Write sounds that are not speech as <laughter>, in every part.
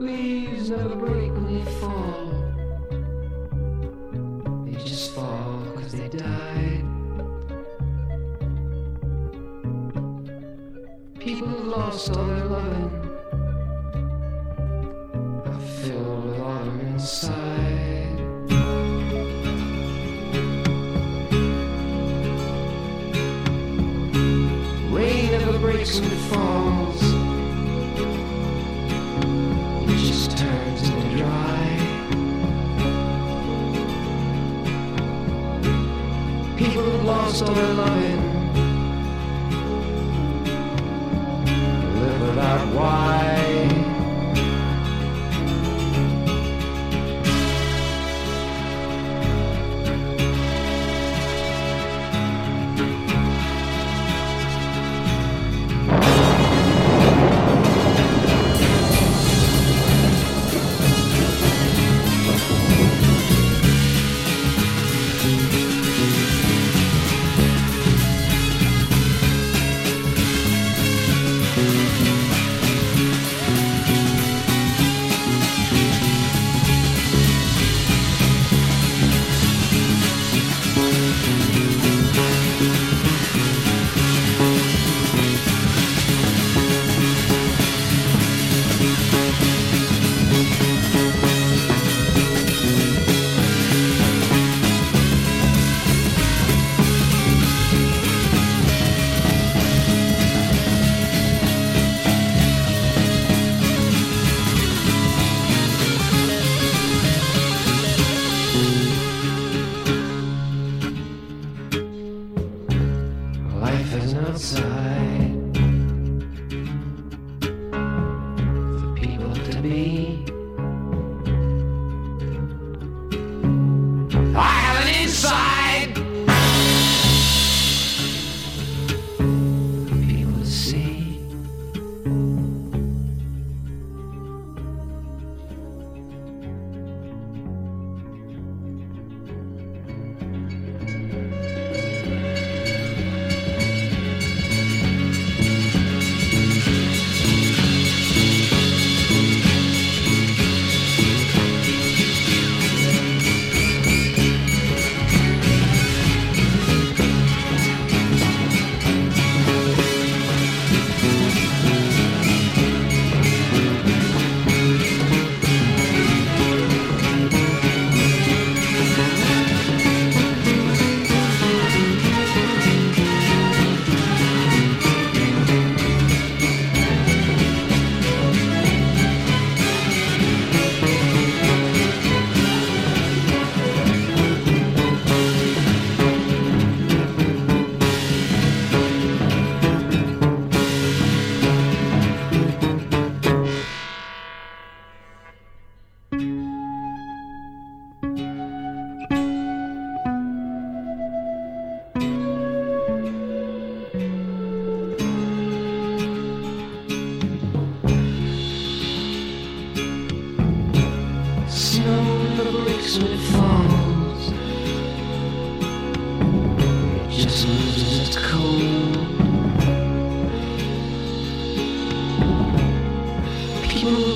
Leaves never break when they fall. They just fall because they died. People have lost all sobre alive.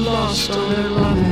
lost on their loving.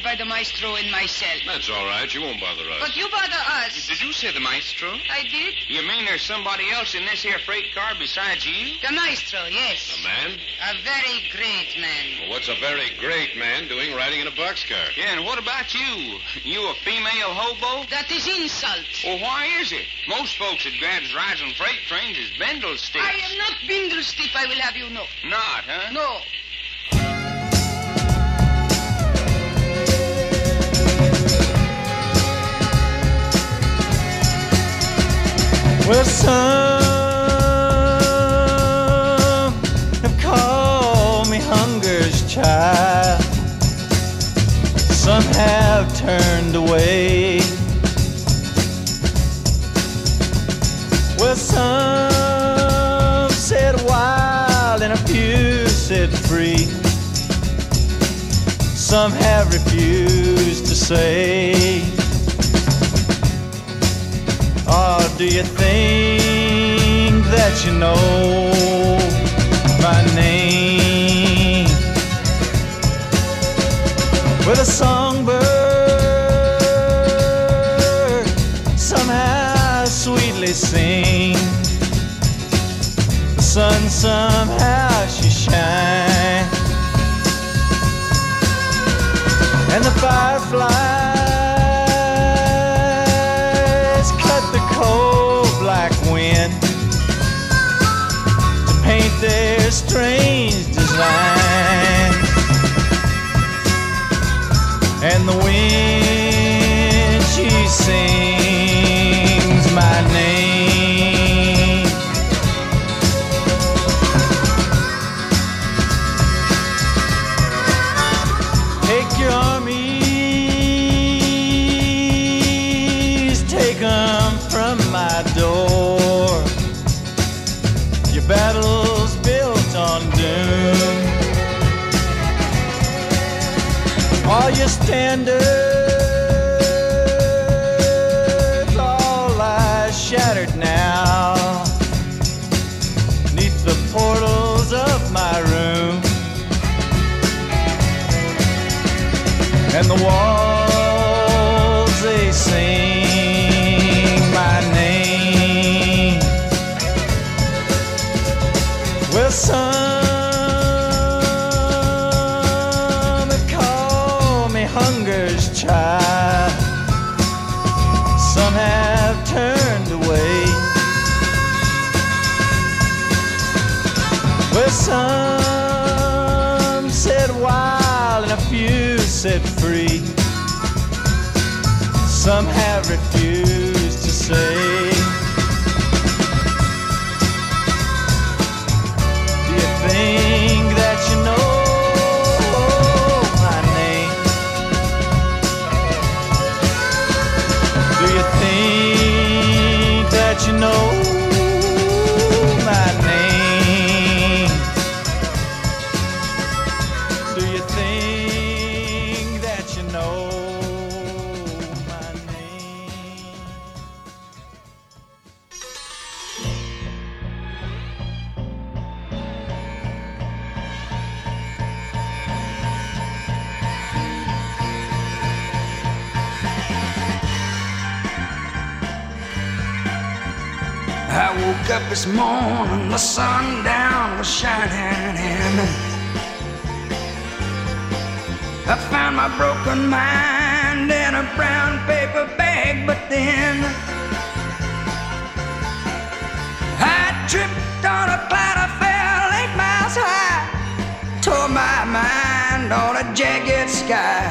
said by the maestro and myself. That's all right. You won't bother us. But you bother us. Did you say the maestro? I did. You mean there's somebody else in this here freight car besides you? The maestro, yes. A man? A very great man. Well, what's a very great man doing riding in a boxcar? Yeah, and what about you? You a female hobo? That is insult. Well, why is it? Most folks that grabs rides on freight trains is bindle sticks. I am not bindle stiff, I will have you know. Not, huh? No. Well, some have called me hunger's child. Some have turned away. Well, some said wild and a few said free. Some have refused to say. Or do you think that you know my name? With a songbird somehow sweetly sing. The sun somehow she shines. And the fireflies And the wind she sings Some have turned away. Well, some said wild and a few said free. Some have refused to say. My broken mind in a brown paper bag, but then I tripped on a cloud, I fell eight miles high, tore my mind on a jagged sky.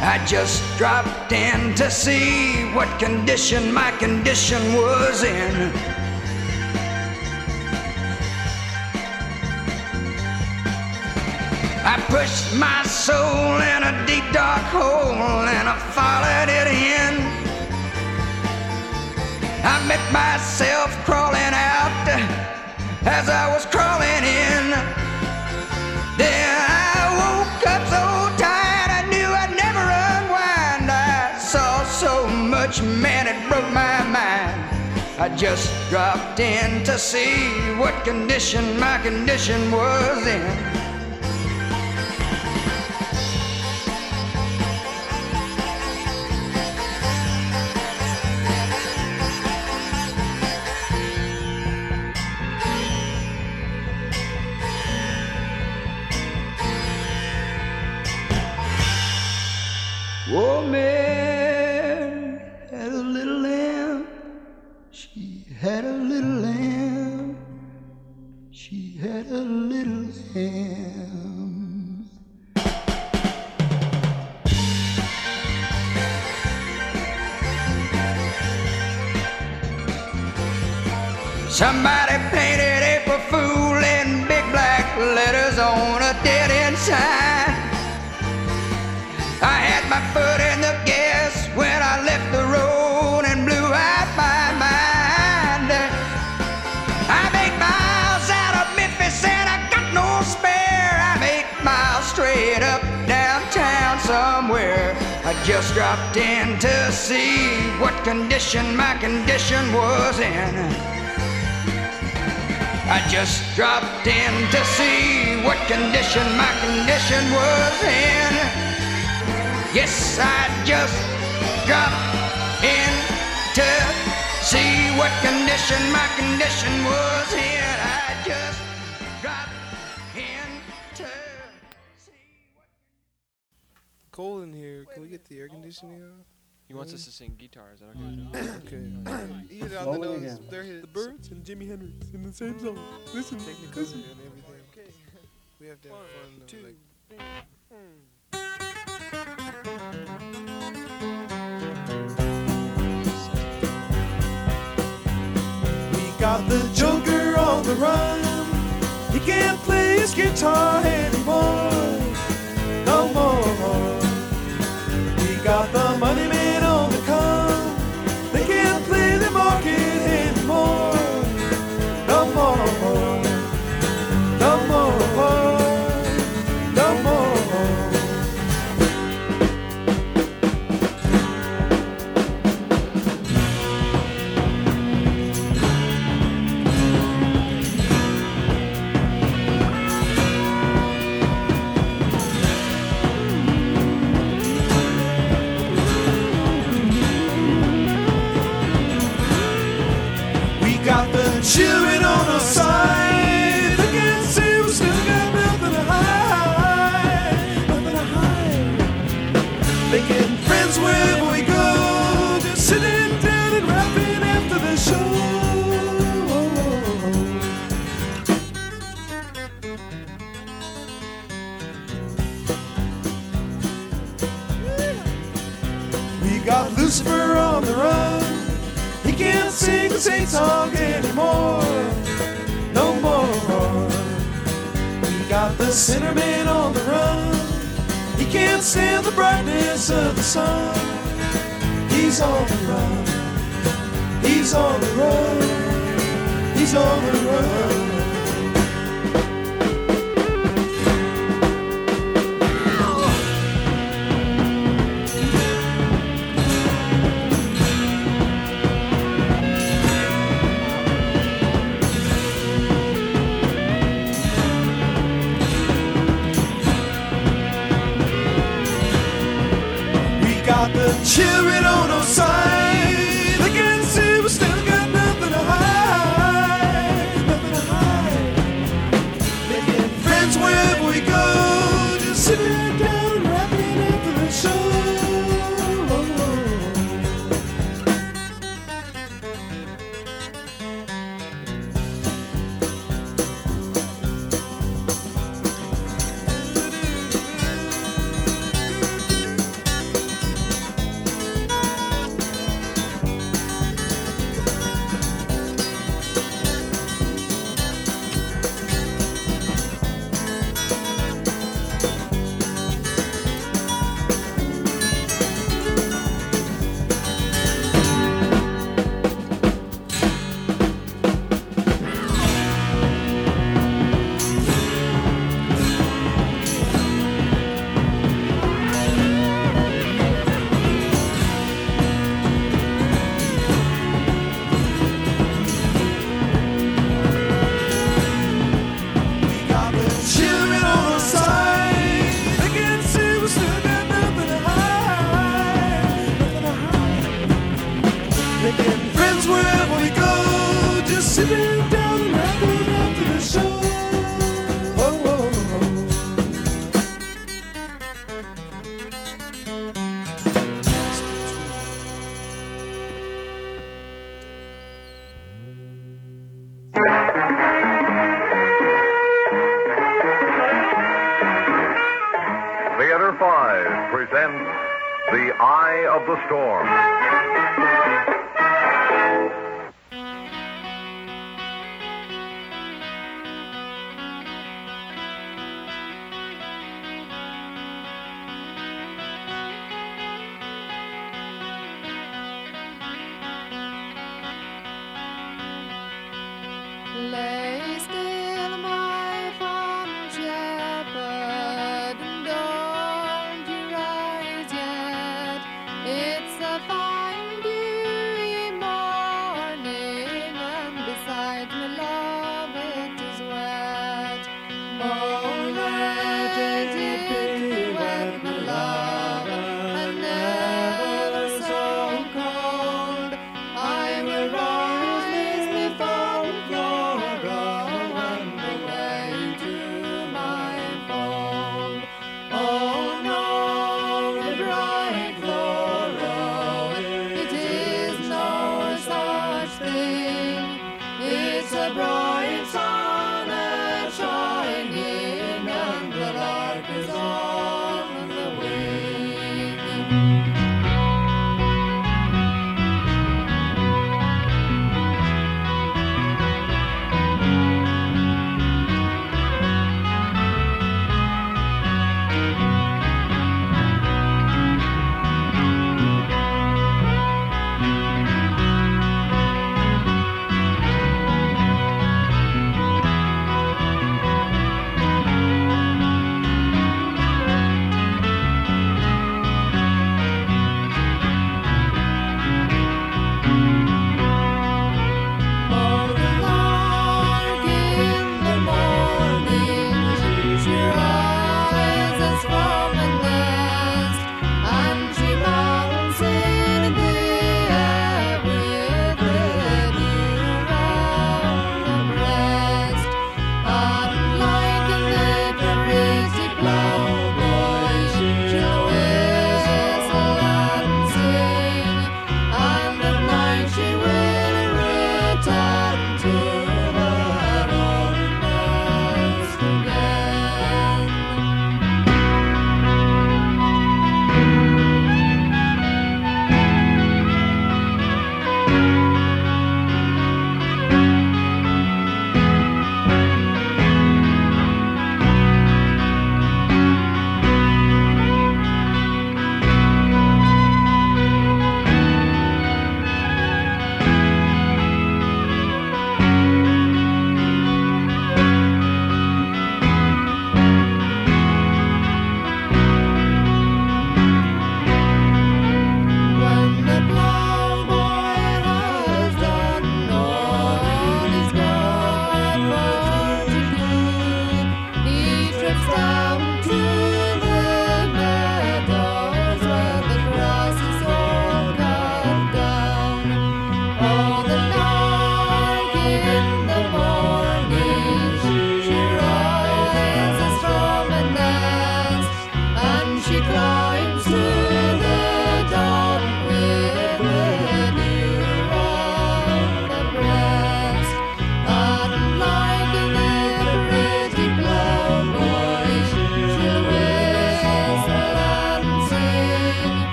I just dropped in to see what condition my condition was in. Pushed my soul in a deep dark hole and I followed it in. I met myself crawling out as I was crawling in. Then I woke up so tired I knew I'd never unwind. I saw so much, man, it broke my mind. I just dropped in to see what condition my condition was in. Oh, Mary had a little lamb. She had a little lamb. She had a little lamb. Somebody just dropped in to see what condition my condition was in. I just dropped in to see what condition my condition was in. Yes, I just dropped in to see what condition my condition was in. Get the air conditioning on? He wants us to sing guitar. Is that okay? Mm. Okay. Either mm. on the nose, they're his. The Byrds and Jimi Hendrix in the same song. Listen, listen. and everything. Okay. We have to have fun though. Like, We got the Joker on the run. He can't play his guitar anymore. Got Lucifer on the run. He can't sing the same song anymore. No more. We got the sinner man on the run. He can't stand the brightness of the sun. He's on the run. He's on the run. He's on the run.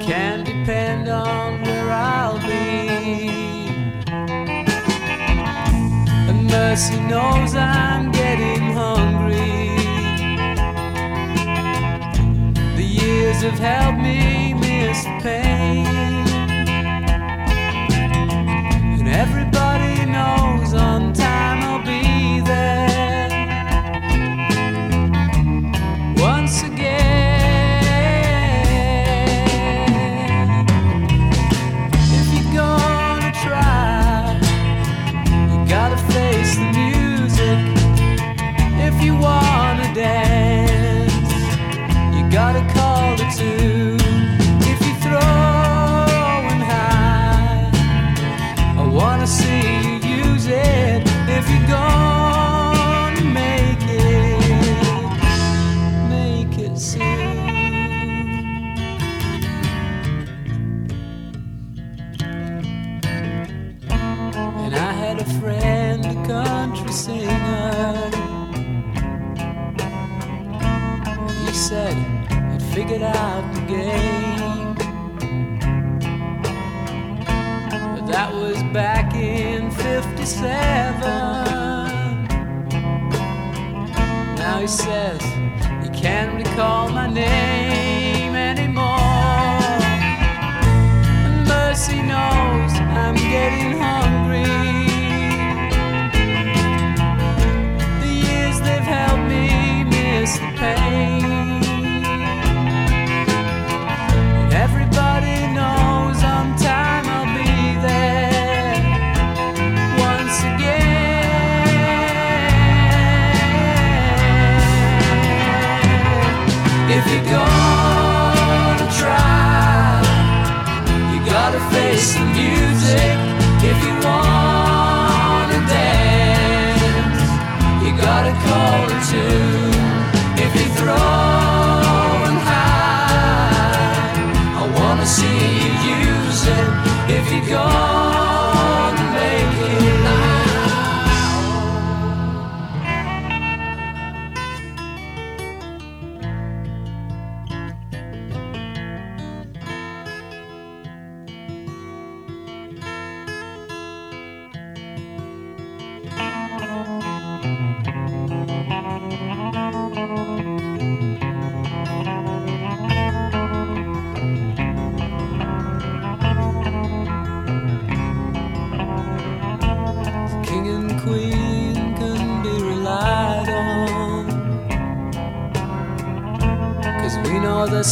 can depend on where I'll be. And mercy knows I'm getting hungry. The years have helped me miss the pain, and everybody knows. 57. Now he says he can't recall my name.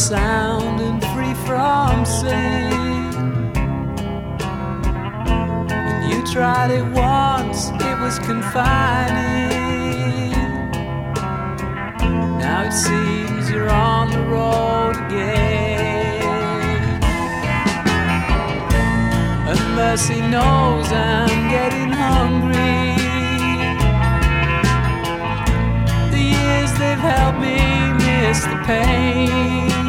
sound and free from sin. When you tried it once, it was confining. Now it seems you're on the road again. And mercy knows I'm getting hungry. The years they've helped me miss the pain.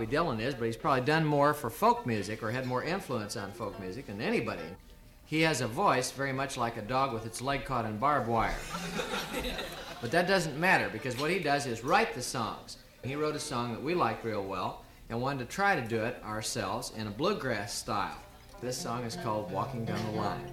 Bobby Dylan is, but he's probably done more for folk music or had more influence on folk music than anybody. He has a voice very much like a dog with its leg caught in barbed wire. <laughs> but that doesn't matter because what he does is write the songs. He wrote a song that we like real well and wanted to try to do it ourselves in a bluegrass style. This song is called Walking Down the Line.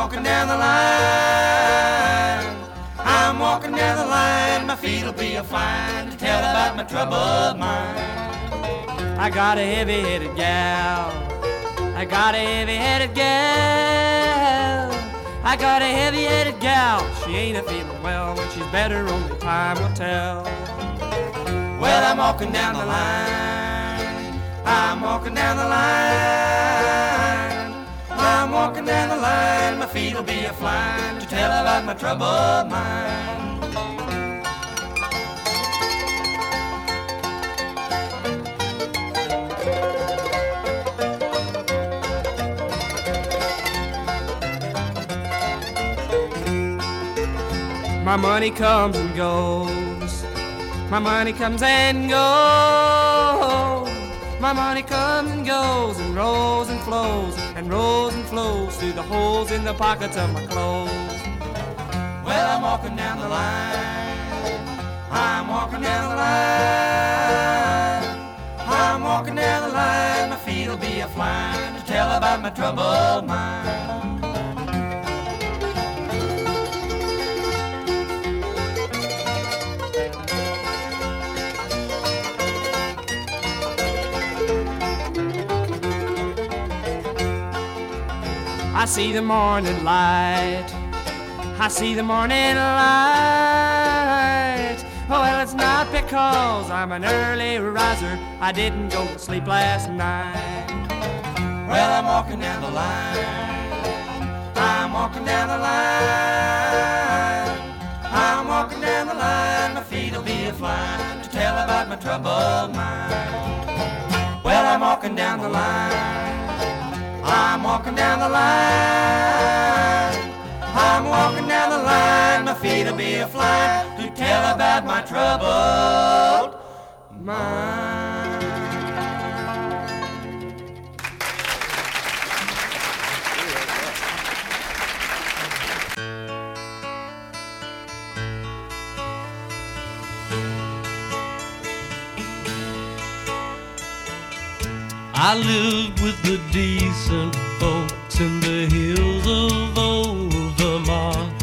Walking down the line. I'm walking down the line. My feet'll be a fine to tell about my troubled mind. I got a heavy-headed gal. I got a heavy-headed gal. I got a heavy-headed gal. She ain't a feeling well. When she's better, only time will tell. Well, I'm walking down the line. I'm walking down the line. I'm walking down the line. My feet'll be a flying to tell about my troubled mind. My money comes and goes. My money comes and goes. My money comes and goes and rolls and flows rolls and flows through the holes in the pockets of my clothes. Well, I'm walking down the line. I'm walking down the line. I'm walking down the line. My feet'll be a flying to tell about my troubled mind. I see the morning light. I see the morning light. Oh, well, it's not because I'm an early riser. I didn't go to sleep last night. Well, I'm walking down the line. I'm walking down the line. I'm walking down the line. My feet'll be a flying to tell about my troubled mind. Well, I'm walking down the line. I'm walking down the line. I'm walking down the line. My feet'll be a flying to tell about my troubled mind. I lived with the decent folks in the hills of old Vermont.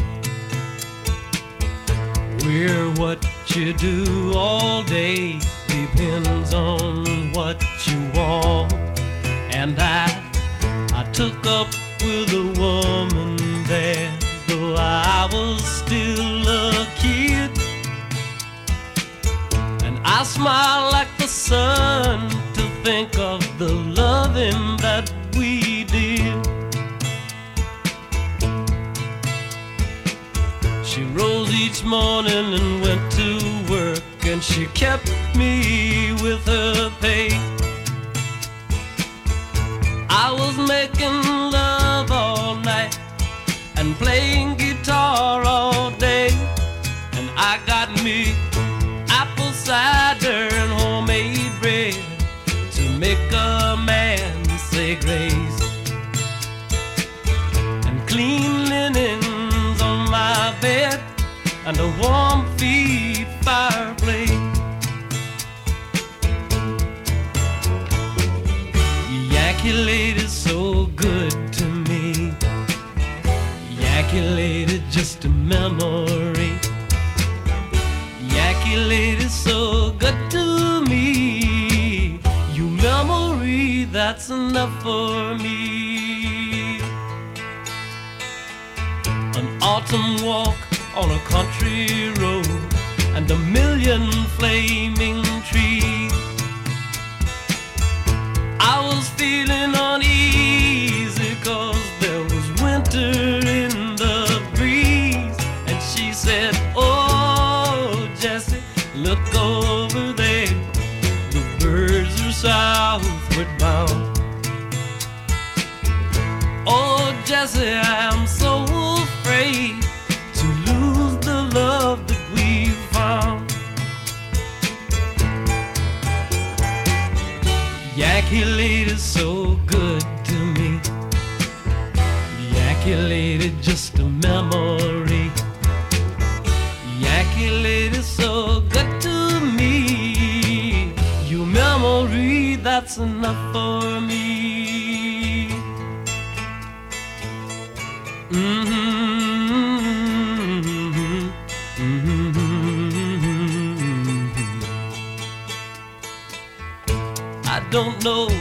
Where what you do all day depends on what you want. And I, I took up with a woman there, though I was still a kid. And I smile like the sun to think of the loving that we did. She rose each morning and went to work, and she kept me with her pay. I was making love warm feed fireplace. Yankee so good to me. Yankee lady just a memory. Yankee lady so good to me. You memory, that's enough for me. An autumn walk and a million flaming enough for me. Mhm, mhm. I don't know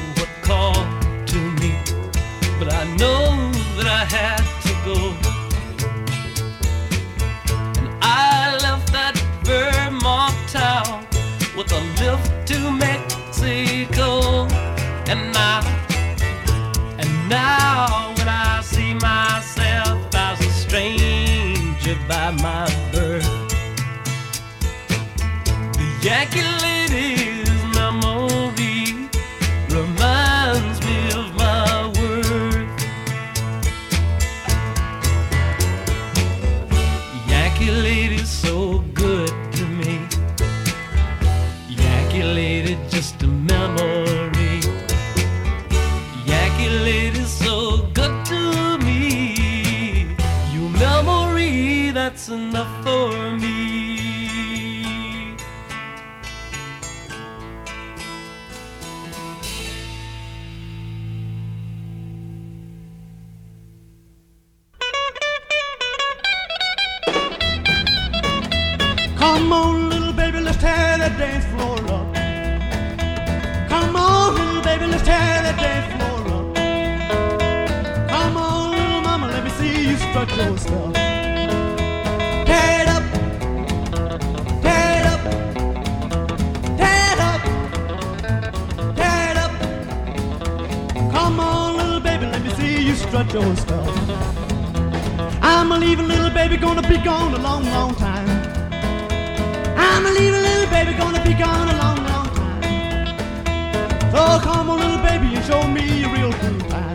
that dance floor up. Come on, little baby, let's tear that dance floor up. Come on, little mama, let me see you strut your stuff. Tear it up, tear it up, tear it up, tear it up. Come on, little baby, let me see you strut your stuff. I'm a leaving little baby, gonna be gone a long, long time. I'm a leaving little baby, gonna be gone a long, long time. So come on, little baby, and show me a real cool time.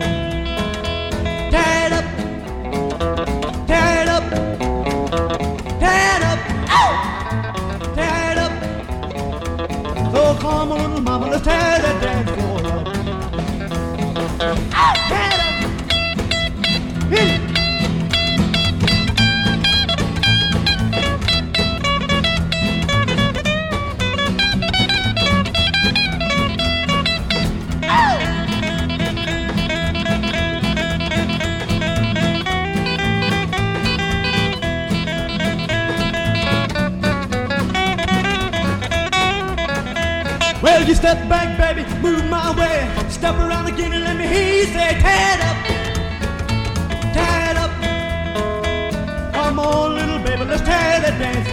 Well, you step back, baby, move my way. Step around again and let me hear you say, tear it up, tear it up. Come on, little baby, let's tear that dance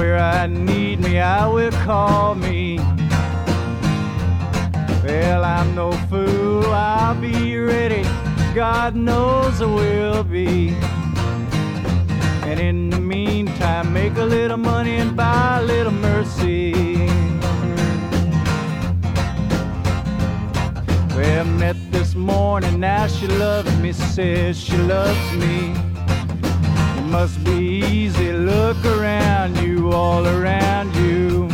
Where I need me, I will call me. Well, I'm no fool, I'll be ready. God knows I will be. And in the meantime, make a little money and buy a little mercy. Well, met this morning, now she loves me, says she loves me. Must be easy, look around you, all around you.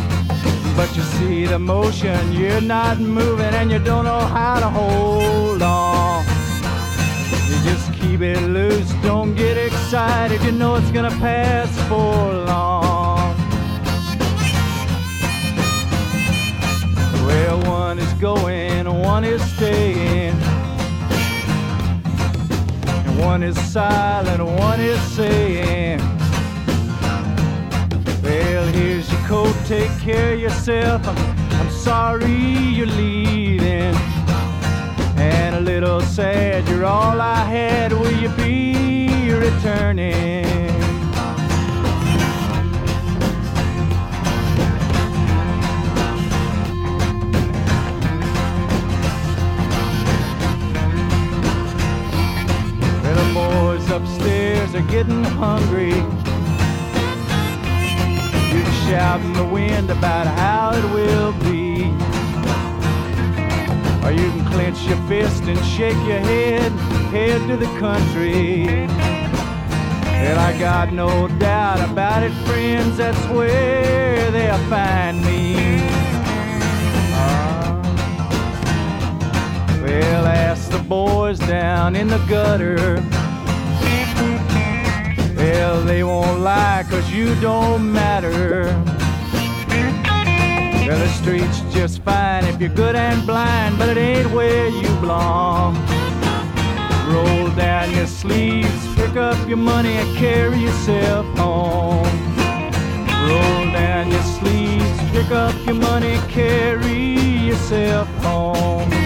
But you see the motion, you're not moving, and you don't know how to hold on. You just keep it loose, don't get excited, you know it's gonna pass for long. Well, one is going, one is staying. One is silent, one is saying, Well, here's your coat, take care of yourself. I'm, I'm sorry you're leaving. And a little sad, you're all I had. Will you be returning? Hungry. You can shout in the wind about how it will be. Or you can clench your fist and shake your head, head to the country. Well, I got no doubt about it, friends, that's where they'll find me. Uh, well, ask the boys down in the gutter. Well, they won't lie, cause you don't matter. Well, the street's just fine if you're good and blind, but it ain't where you belong. Roll down your sleeves, pick up your money, and carry yourself home. Roll down your sleeves, pick up your money, carry yourself home.